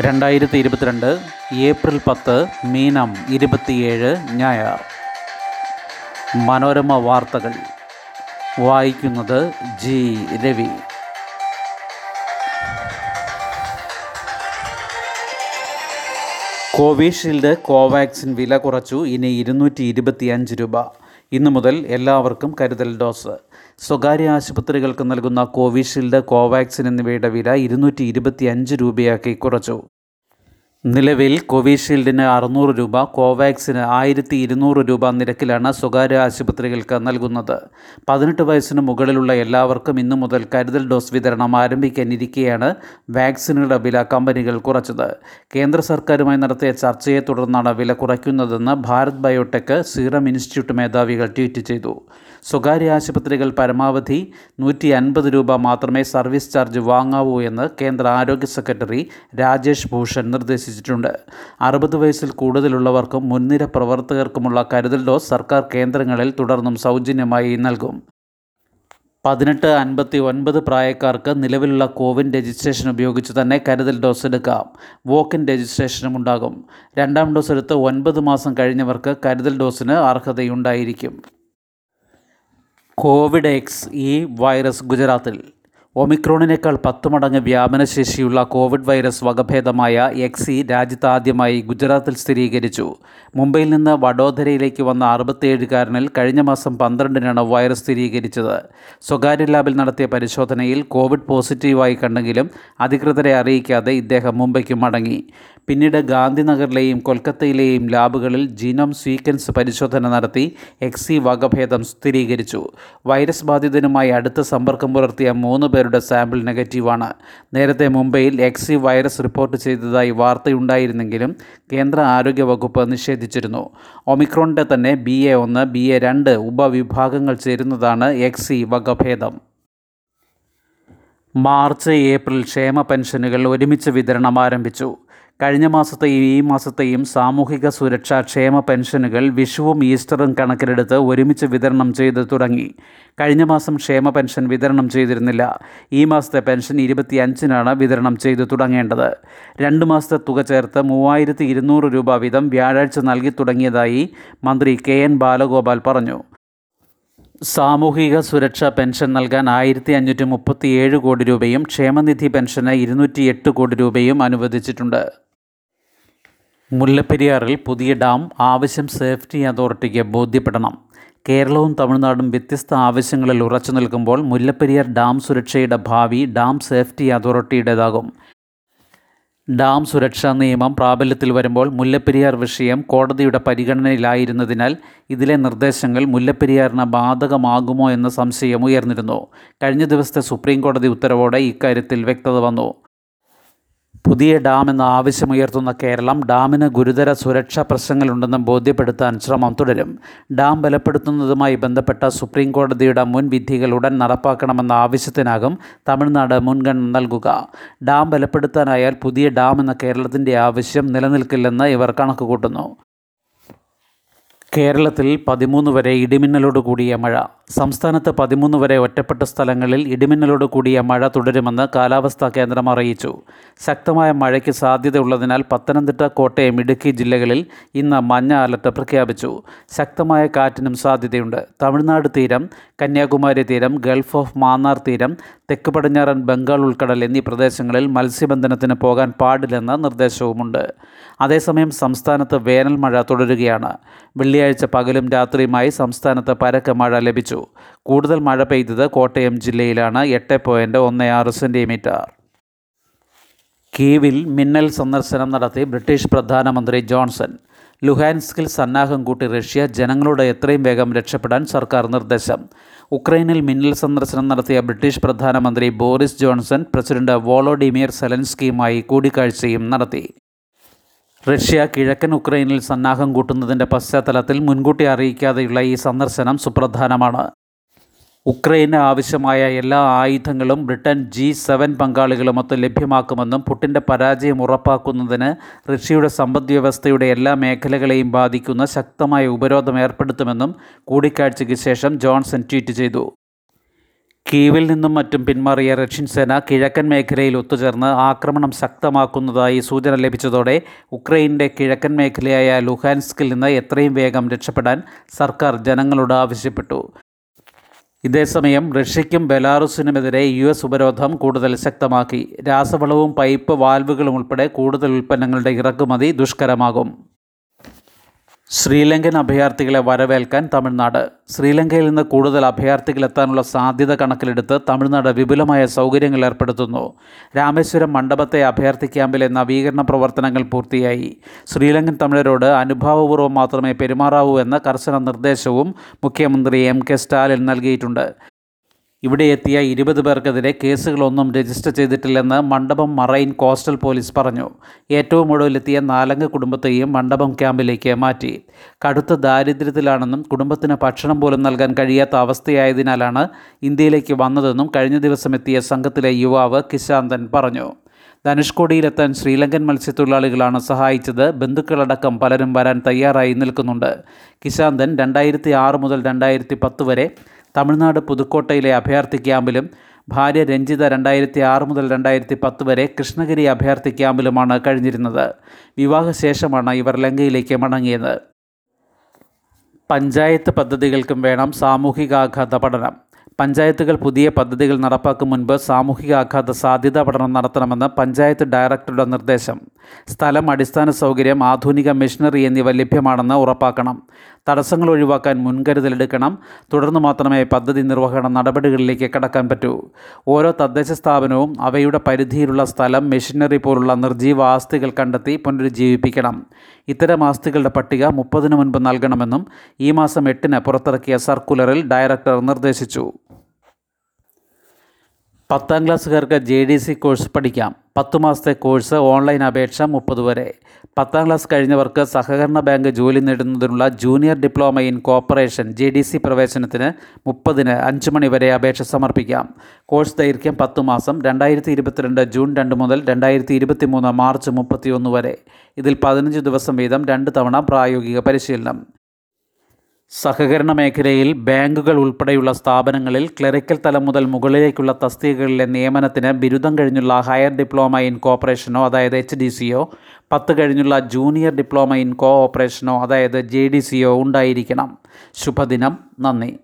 രണ്ടായിരത്തി ഇരുപത്തിരണ്ട് ഏപ്രിൽ പത്ത് മീനം ഇരുപത്തിയേഴ് ഞായർ. മനോരമ വാർത്തകൾ. വായിക്കുന്നത് ജി. രവി. കോവിഷീൽഡ് കോവാക്സിൻ വില കുറച്ചു. ഇനി ഇരുന്നൂറ്റി ഇരുപത്തിയഞ്ച് രൂപ. ഇന്നു മുതൽ എല്ലാവർക്കും കരുതൽ ഡോസ്. സ്വകാര്യ ആശുപത്രികൾക്ക് നൽകുന്ന കോവിഷീൽഡ് കോവാക്സിൻ എന്നിവയുടെ വില ഇരുന്നൂറ്റി ഇരുപത്തിയഞ്ച് രൂപയാക്കി കുറച്ചു. നിലവിൽ കോവിഷീൽഡിന് അറുന്നൂറ് രൂപ കോവാക്സിന് ആയിരത്തി ഇരുന്നൂറ് രൂപ നിരക്കിലാണ് സ്വകാര്യ ആശുപത്രികൾക്ക് നൽകുന്നത്. പതിനെട്ട് വയസ്സിന് മുകളിലുള്ള എല്ലാവർക്കും ഇന്നു മുതൽ കരുതൽ ഡോസ് വിതരണം ആരംഭിക്കാനിരിക്കെയാണ് വാക്സിനുകളുടെ വില കമ്പനികൾ കുറച്ചത്. കേന്ദ്ര സർക്കാരുമായി നടത്തിയ ചർച്ചയെ തുടർന്നാണ് വില കുറയ്ക്കുന്നതെന്ന് ഭാരത് ബയോടെക് സീറം ഇൻസ്റ്റിറ്റ്യൂട്ട് മേധാവികൾ ട്വീറ്റ് ചെയ്തു. സ്വകാര്യ ആശുപത്രികൾ പരമാവധി നൂറ്റി അൻപത് രൂപ മാത്രമേ സർവീസ് ചാർജ് വാങ്ങാവൂ എന്ന് കേന്ദ്ര ആരോഗ്യ സെക്രട്ടറി രാജേഷ് ഭൂഷൺ നിർദ്ദേശിച്ചിട്ടുണ്ട് അറുപത് വയസ്സിൽ കൂടുതലുള്ളവർക്കും മുൻനിര പ്രവർത്തകർക്കുമുള്ള കരുതൽ ഡോസ് സർക്കാർ കേന്ദ്രങ്ങളിൽ തുടർന്നും സൗജന്യമായി നൽകും. പതിനെട്ട് അൻപത്തി ഒൻപത് പ്രായക്കാർക്ക് നിലവിലുള്ള കോവിൻ രജിസ്ട്രേഷൻ ഉപയോഗിച്ച് തന്നെ കരുതൽ ഡോസ് എടുക്കാം. വോക്കിൻ രജിസ്ട്രേഷനും ഉണ്ടാകും. രണ്ടാം ഡോസ് എടുത്ത് ഒൻപത് മാസം കഴിഞ്ഞവർക്ക് കരുതൽ ഡോസിന് അർഹതയുണ്ടായിരിക്കും. കോവിഡ് എക്സ് ഈ വൈറസ് ഗുജറാത്തിൽ ഒമിക്രോണിനേക്കാൾ പത്ത് മടങ്ങ് വ്യാപനശേഷിയുള്ള കോവിഡ് വൈറസ് വകഭേദമായ എക്സി രാജ്യത്താദ്യമായി ഗുജറാത്തിൽ സ്ഥിരീകരിച്ചു. മുംബൈയിൽ നിന്ന് വഡോദരയിലേക്ക് വന്ന അറുപത്തിയേഴുകാരനിൽ കഴിഞ്ഞ മാസം പന്ത്രണ്ടിനാണ് വൈറസ് സ്ഥിരീകരിച്ചത്. സ്വകാര്യ ലാബിൽ നടത്തിയ പരിശോധനയിൽ കോവിഡ് പോസിറ്റീവായി കണ്ടെങ്കിലും അധികൃതരെ അറിയിക്കാതെ ഇദ്ദേഹം മുംബൈക്ക് മടങ്ങി. പിന്നീട് ഗാന്ധിനഗറിലെയും കൊൽക്കത്തയിലെയും ലാബുകളിൽ ജീനോം സീക്വൻസ് പരിശോധന നടത്തി എക്സി വകഭേദം സ്ഥിരീകരിച്ചു. വൈറസ് ബാധിതനുമായി അടുത്ത സമ്പർക്കം പുലർത്തിയ മൂന്ന് പേരുടെ സാമ്പിൾ നെഗറ്റീവാണ്. നേരത്തെ മുംബൈയിൽ എക്സി വൈറസ് റിപ്പോർട്ട് ചെയ്തതായി വാർത്തയുണ്ടായിരുന്നെങ്കിലും കേന്ദ്ര ആരോഗ്യ വകുപ്പ് നിഷേധിച്ചിരുന്നു. ഒമിക്രോണിന്റെ തന്നെ ബി എ ഒന്ന് ബി എ രണ്ട് ഉപവിഭാഗങ്ങൾ ചേരുന്നതാണ് എക്സി വകഭേദം. മാർച്ച് ഏപ്രിൽ ക്ഷേമ പെൻഷനുകൾ ഒരുമിച്ച് വിതരണം ആരംഭിച്ചു. കഴിഞ്ഞ മാസത്തെയും ഈ മാസത്തെയും സാമൂഹിക സുരക്ഷാ ക്ഷേമ പെൻഷനുകൾ വിഷുവും ഈസ്റ്ററും കണക്കിലെടുത്ത് ഒരുമിച്ച് വിതരണം ചെയ്ത് തുടങ്ങി. കഴിഞ്ഞ മാസം ക്ഷേമ പെൻഷൻ വിതരണം ചെയ്തിരുന്നില്ല. ഈ മാസത്തെ പെൻഷൻ ഇരുപത്തിയഞ്ചിനാണ് വിതരണം ചെയ്തു തുടങ്ങേണ്ടത്. രണ്ട് മാസത്തെ തുക ചേർത്ത് മൂവായിരത്തി ഇരുന്നൂറ് രൂപ വീതം വ്യാഴാഴ്ച നൽകി തുടങ്ങിയതായി മന്ത്രി കെ എൻ ബാലഗോപാൽ പറഞ്ഞു. സാമൂഹിക സുരക്ഷാ പെൻഷൻ നൽകാൻ ആയിരത്തി അഞ്ഞൂറ്റി മുപ്പത്തിയേഴ് കോടി രൂപയും ക്ഷേമനിധി പെൻഷന് ഇരുന്നൂറ്റി എട്ട് കോടി രൂപയും അനുവദിച്ചിട്ടുണ്ട്. മുല്ലപ്പെരിയാറിൽ പുതിയ ഡാം ആവശ്യം സേഫ്റ്റി അതോറിറ്റിക്ക് ബോധ്യപ്പെടണം. കേരളവും തമിഴ്നാടും വ്യത്യസ്ത ആവശ്യങ്ങളിൽ ഉറച്ചു നിൽക്കുമ്പോൾ മുല്ലപ്പെരിയാർ ഡാം സുരക്ഷയുടെ ഭാവി ഡാം സേഫ്റ്റി അതോറിറ്റിയുടേതാകും. ഡാം സുരക്ഷാ നിയമം പ്രാബല്യത്തിൽ വരുമ്പോൾ മുല്ലപ്പെരിയാർ വിഷയം കോടതിയുടെ പരിഗണനയിലായിരുന്നതിനാൽ ഇതിലെ നിർദ്ദേശങ്ങൾ മുല്ലപ്പെരിയാറിന് ബാധകമാകുമോ എന്ന സംശയം ഉയർന്നിരുന്നു. കഴിഞ്ഞ ദിവസത്തെ സുപ്രീം കോടതി ഉത്തരവോടെ ഇക്കാര്യത്തിൽ വ്യക്തത വന്നു. പുതിയ ഡാം എന്ന ആവശ്യമുയർത്തുന്ന കേരളം ഡാമിന് ഗുരുതര സുരക്ഷാ പ്രശ്നങ്ങളുണ്ടെന്നും ബോധ്യപ്പെടുത്താൻ ശ്രമം തുടരും. ഡാം ബലപ്പെടുത്തുന്നതുമായി ബന്ധപ്പെട്ട സുപ്രീം കോടതിയുടെ മുൻ വിധികൾ ഉടൻ നടപ്പാക്കണമെന്ന ആവശ്യത്തിനാകും തമിഴ്നാട് മുൻഗണന നൽകുക. ഡാം ബലപ്പെടുത്താനായാൽ പുതിയ ഡാം എന്ന കേരളത്തിന്റെ ആവശ്യം നിലനിൽക്കില്ലെന്ന് ഇവർ കണക്കുകൂട്ടുന്നു. കേരളത്തിൽ പതിമൂന്ന് വരെ ഇടിമിന്നലോട് കൂടിയ മഴ. സംസ്ഥാനത്ത് പതിമൂന്ന് വരെ ഒറ്റപ്പെട്ട സ്ഥലങ്ങളിൽ ഇടിമിന്നലോട് കൂടിയ മഴ തുടരുമെന്ന് കാലാവസ്ഥാ കേന്ദ്രം അറിയിച്ചു. ശക്തമായ മഴയ്ക്ക് സാധ്യതയുള്ളതിനാൽ പത്തനംതിട്ട കോട്ടയം ഇടുക്കി ജില്ലകളിൽ ഇന്ന് മഞ്ഞ അലർട്ട് പ്രഖ്യാപിച്ചു. ശക്തമായ കാറ്റിനും സാധ്യതയുണ്ട്. തമിഴ്നാട് തീരം കന്യാകുമാരി തീരം ഗൾഫ് ഓഫ് മാന്നാർ തീരം തെക്ക് പടിഞ്ഞാറൻ ബംഗാൾ ഉൾക്കടൽ എന്നീ പ്രദേശങ്ങളിൽ മത്സ്യബന്ധനത്തിന് പോകാൻ പാടില്ലെന്ന നിർദ്ദേശവുമുണ്ട്. അതേസമയം സംസ്ഥാനത്ത് വേനൽ മഴ തുടരുകയാണ്. വെള്ളിയാഴ്ച പകലും രാത്രിയുമായി സംസ്ഥാനത്ത് പരക്കെ മഴ ലഭിച്ചു. കൂടുതൽ മഴ പെയ്തത് കോട്ടയം ജില്ലയിലാണ്. എട്ട് പോയിന്റ് ഒന്ന് ആറ് സെന്റിമീറ്റർ കീവിൽ മിന്നൽ സന്ദർശനം നടത്തി ബ്രിട്ടീഷ് പ്രധാനമന്ത്രി ജോൺസൺ. ലുഹാൻസ്കിൽ സന്നാഹം കൂട്ടി റഷ്യ ജനങ്ങളോട് എത്രയും വേഗം രക്ഷപ്പെടാൻ സർക്കാർ നിർദ്ദേശം. ഉക്രൈനിൽ മിന്നൽ സന്ദർശനം നടത്തിയ ബ്രിട്ടീഷ് പ്രധാനമന്ത്രി ബോറിസ് ജോൺസൺ പ്രസിഡന്റ് വോളോഡിമിയർ സെലൻസ്കിയുമായി കൂടിക്കാഴ്ചയും നടത്തി. റഷ്യ കിഴക്കൻ ഉക്രൈനിൽ സന്നാഹം കൂട്ടുന്നതിന്റെ പശ്ചാത്തലത്തിൽ മുൻകൂട്ടി അറിയിക്കാതെയുള്ള ഈ സന്ദർശനം സുപ്രധാനമാണ്. ഉക്രൈന് ആവശ്യമായ എല്ലാ ആയുധങ്ങളും ബ്രിട്ടൻ ജി സെവൻ പങ്കാളികളുമൊത്ത് ലഭ്യമാക്കുമെന്നും പുട്ടിന്റെ പരാജയം ഉറപ്പാക്കുന്നതിന് റഷ്യയുടെ സമ്പദ്വ്യവസ്ഥയുടെ എല്ലാ മേഖലകളെയും ബാധിക്കുന്ന ശക്തമായ ഉപരോധം ഏർപ്പെടുത്തുമെന്നും കൂടിക്കാഴ്ചയ്ക്ക് ശേഷം ജോൺസൺ ട്വീറ്റ് ചെയ്തു. കീവിൽ നിന്നും മറ്റും പിന്മാറിയ റഷ്യൻ സേന കിഴക്കൻ മേഖലയിൽ ഒത്തുചേർന്ന് ആക്രമണം ശക്തമാക്കുന്നതായി സൂചന ലഭിച്ചതോടെ ഉക്രൈന്റെ കിഴക്കൻ മേഖലയായ ലുഹാൻസ്കിൽ നിന്ന് എത്രയും വേഗം രക്ഷപ്പെടാൻ സർക്കാർ ജനങ്ങളോട് ആവശ്യപ്പെട്ടു. ഇതേസമയം റഷ്യയ്ക്കും ബെലാറുസിനുമെതിരെ യു എസ് ഉപരോധം കൂടുതൽ ശക്തമാക്കി. രാസവളവും പൈപ്പ് വാൽവുകളും ഉൾപ്പെടെ കൂടുതൽ ഉൽപ്പന്നങ്ങളുടെ ഇറക്കുമതി ദുഷ്കരമാകും. ശ്രീലങ്കൻ അഭയാർത്ഥികളെ വരവേൽക്കാൻ തമിഴ്നാട്. ശ്രീലങ്കയിൽ നിന്ന് കൂടുതൽ അഭയാർത്ഥികൾ എത്താനുള്ള സാധ്യത കണക്കിലെടുത്ത് തമിഴ്നാട് വിപുലമായ സൗകര്യങ്ങൾ ഏർപ്പെടുത്തുന്നു. രാമേശ്വരം മണ്ഡപത്തെ അഭയാർത്ഥി ക്യാമ്പിലെ നവീകരണ പ്രവർത്തനങ്ങൾ പൂർത്തിയായി. ശ്രീലങ്കൻ തമിഴരോട് അനുഭാവപൂർവം മാത്രമേ പെരുമാറാവൂ എന്ന കർശന നിർദ്ദേശവും മുഖ്യമന്ത്രി എം കെ സ്റ്റാലിൻ നൽകിയിട്ടുണ്ട്. ഇവിടെ എത്തിയ ഇരുപത് പേർക്കെതിരെ കേസുകളൊന്നും രജിസ്റ്റർ ചെയ്തിട്ടില്ലെന്ന് മണ്ഡപം മറൈൻ കോസ്റ്റൽ പോലീസ് പറഞ്ഞു. ഏറ്റവും ഒടുവിലെത്തിയ നാലംഗ കുടുംബത്തെയും മണ്ഡപം ക്യാമ്പിലേക്ക് മാറ്റി. കടുത്ത ദാരിദ്ര്യത്തിലാണെന്നും കുടുംബത്തിന് ഭക്ഷണം പോലും നൽകാൻ കഴിയാത്ത അവസ്ഥയായതിനാലാണ് ഇന്ത്യയിലേക്ക് വന്നതെന്നും കഴിഞ്ഞ ദിവസം എത്തിയ സംഘത്തിലെ യുവാവ് കിശാന്തൻ പറഞ്ഞു. ധനുഷ്കോടിയിലെത്താൻ ശ്രീലങ്കൻ മത്സ്യത്തൊഴിലാളികളാണ് സഹായിച്ചത്. ബന്ധുക്കളടക്കം പലരും വരാൻ തയ്യാറായി നിൽക്കുന്നുണ്ട്. കിശാന്തൻ രണ്ടായിരത്തി ആറ് മുതൽ രണ്ടായിരത്തി പത്ത് വരെ തമിഴ്നാട് പുതുക്കോട്ടയിലെ അഭയാർത്ഥി ക്യാമ്പിലും ഭാര്യ രഞ്ജിത രണ്ടായിരത്തി ആറ് മുതൽ രണ്ടായിരത്തി പത്ത് വരെ കൃഷ്ണഗിരി അഭയാർത്ഥി ക്യാമ്പിലുമാണ് കഴിഞ്ഞിരുന്നത്. വിവാഹശേഷമാണ് ഇവർ ലങ്കയിലേക്ക് മടങ്ങിയത്. പഞ്ചായത്ത് പദ്ധതികൾക്കും വേണം സാമൂഹികാഘാത പഠനം. പഞ്ചായത്തുകൾ പുതിയ പദ്ധതികൾ നടപ്പാക്കും മുൻപ് സാമൂഹികാഘാത സാധ്യതാ പഠനം നടത്തണമെന്ന് പഞ്ചായത്ത് ഡയറക്ടറുടെ നിർദ്ദേശം. സ്ഥലം അടിസ്ഥാന സൗകര്യം ആധുനിക മെഷീനറി എന്നിവ ലഭ്യമാണെന്ന് ഉറപ്പാക്കണം. തടസ്സങ്ങൾ ഒഴിവാക്കാൻ മുൻകരുതലെടുക്കണം തുടർന്ന് മാത്രമേ പദ്ധതി നിർവഹണ നടപടികളിലേക്ക് കടക്കാൻ പറ്റൂ. ഓരോ തദ്ദേശ സ്ഥാപനവും അവയുടെ പരിധിയിലുള്ള സ്ഥലം മെഷീനറി പോലുള്ള നിർജീവ ആസ്തികൾ കണ്ടെത്തി പുനരുജ്ജീവിപ്പിക്കണം. ഇത്തരം ആസ്തികളുടെ പട്ടിക മുപ്പതിനു മുൻപ് നൽകണമെന്നും ഈ മാസം എട്ടിന് പുറത്തിറക്കിയ സർക്കുലറിൽ ഡയറക്ടർ നിർദ്ദേശിച്ചു. പത്താം ക്ലാസ്സുകാർക്ക് ജെ ഡി സി കോഴ്സ് പഠിക്കാം. പത്ത് മാസത്തെ കോഴ്സ് ഓൺലൈൻ അപേക്ഷ മുപ്പത് വരെ. പത്താം ക്ലാസ് കഴിഞ്ഞവർക്ക് സഹകരണ ബാങ്ക് ജോലി നേടുന്നതിനുള്ള junior diploma in cooperation J D C പ്രവേശനത്തിന് മുപ്പതിന് അഞ്ച് മണി വരെ അപേക്ഷ സമർപ്പിക്കാം. കോഴ്സ് ദൈർഘ്യം പത്ത് മാസം രണ്ടായിരത്തി ഇരുപത്തിരണ്ട് ജൂൺ രണ്ട് മുതൽ രണ്ടായിരത്തി ഇരുപത്തി മൂന്ന് മാർച്ച് മുപ്പത്തിയൊന്ന് വരെ. ഇതിൽ പതിനഞ്ച് ദിവസം വീതം രണ്ട് തവണ പ്രായോഗിക പരിശീലനം. സഹകരണ മേഖലയിൽ ബാങ്കുകൾ ഉൾപ്പെടെയുള്ള സ്ഥാപനങ്ങളിൽ ക്ലറിക്കൽ തലം മുതൽ മുകളിലേക്കുള്ള തസ്തികകളിലെ നിയമനത്തിന് ബിരുദം കഴിഞ്ഞുള്ള ഹയർ ഡിപ്ലോമ ഇൻ കോപ്പറേഷനോ അതായത് എച്ച് ഡി സിയോ പത്ത് കഴിഞ്ഞുള്ള ജൂനിയർ ഡിപ്ലോമ ഇൻ കോ ഓപ്പറേഷനോ അതായത് ജെ ഡി സിയോ ഉണ്ടായിരിക്കണം. ശുഭദിനം. നന്ദി.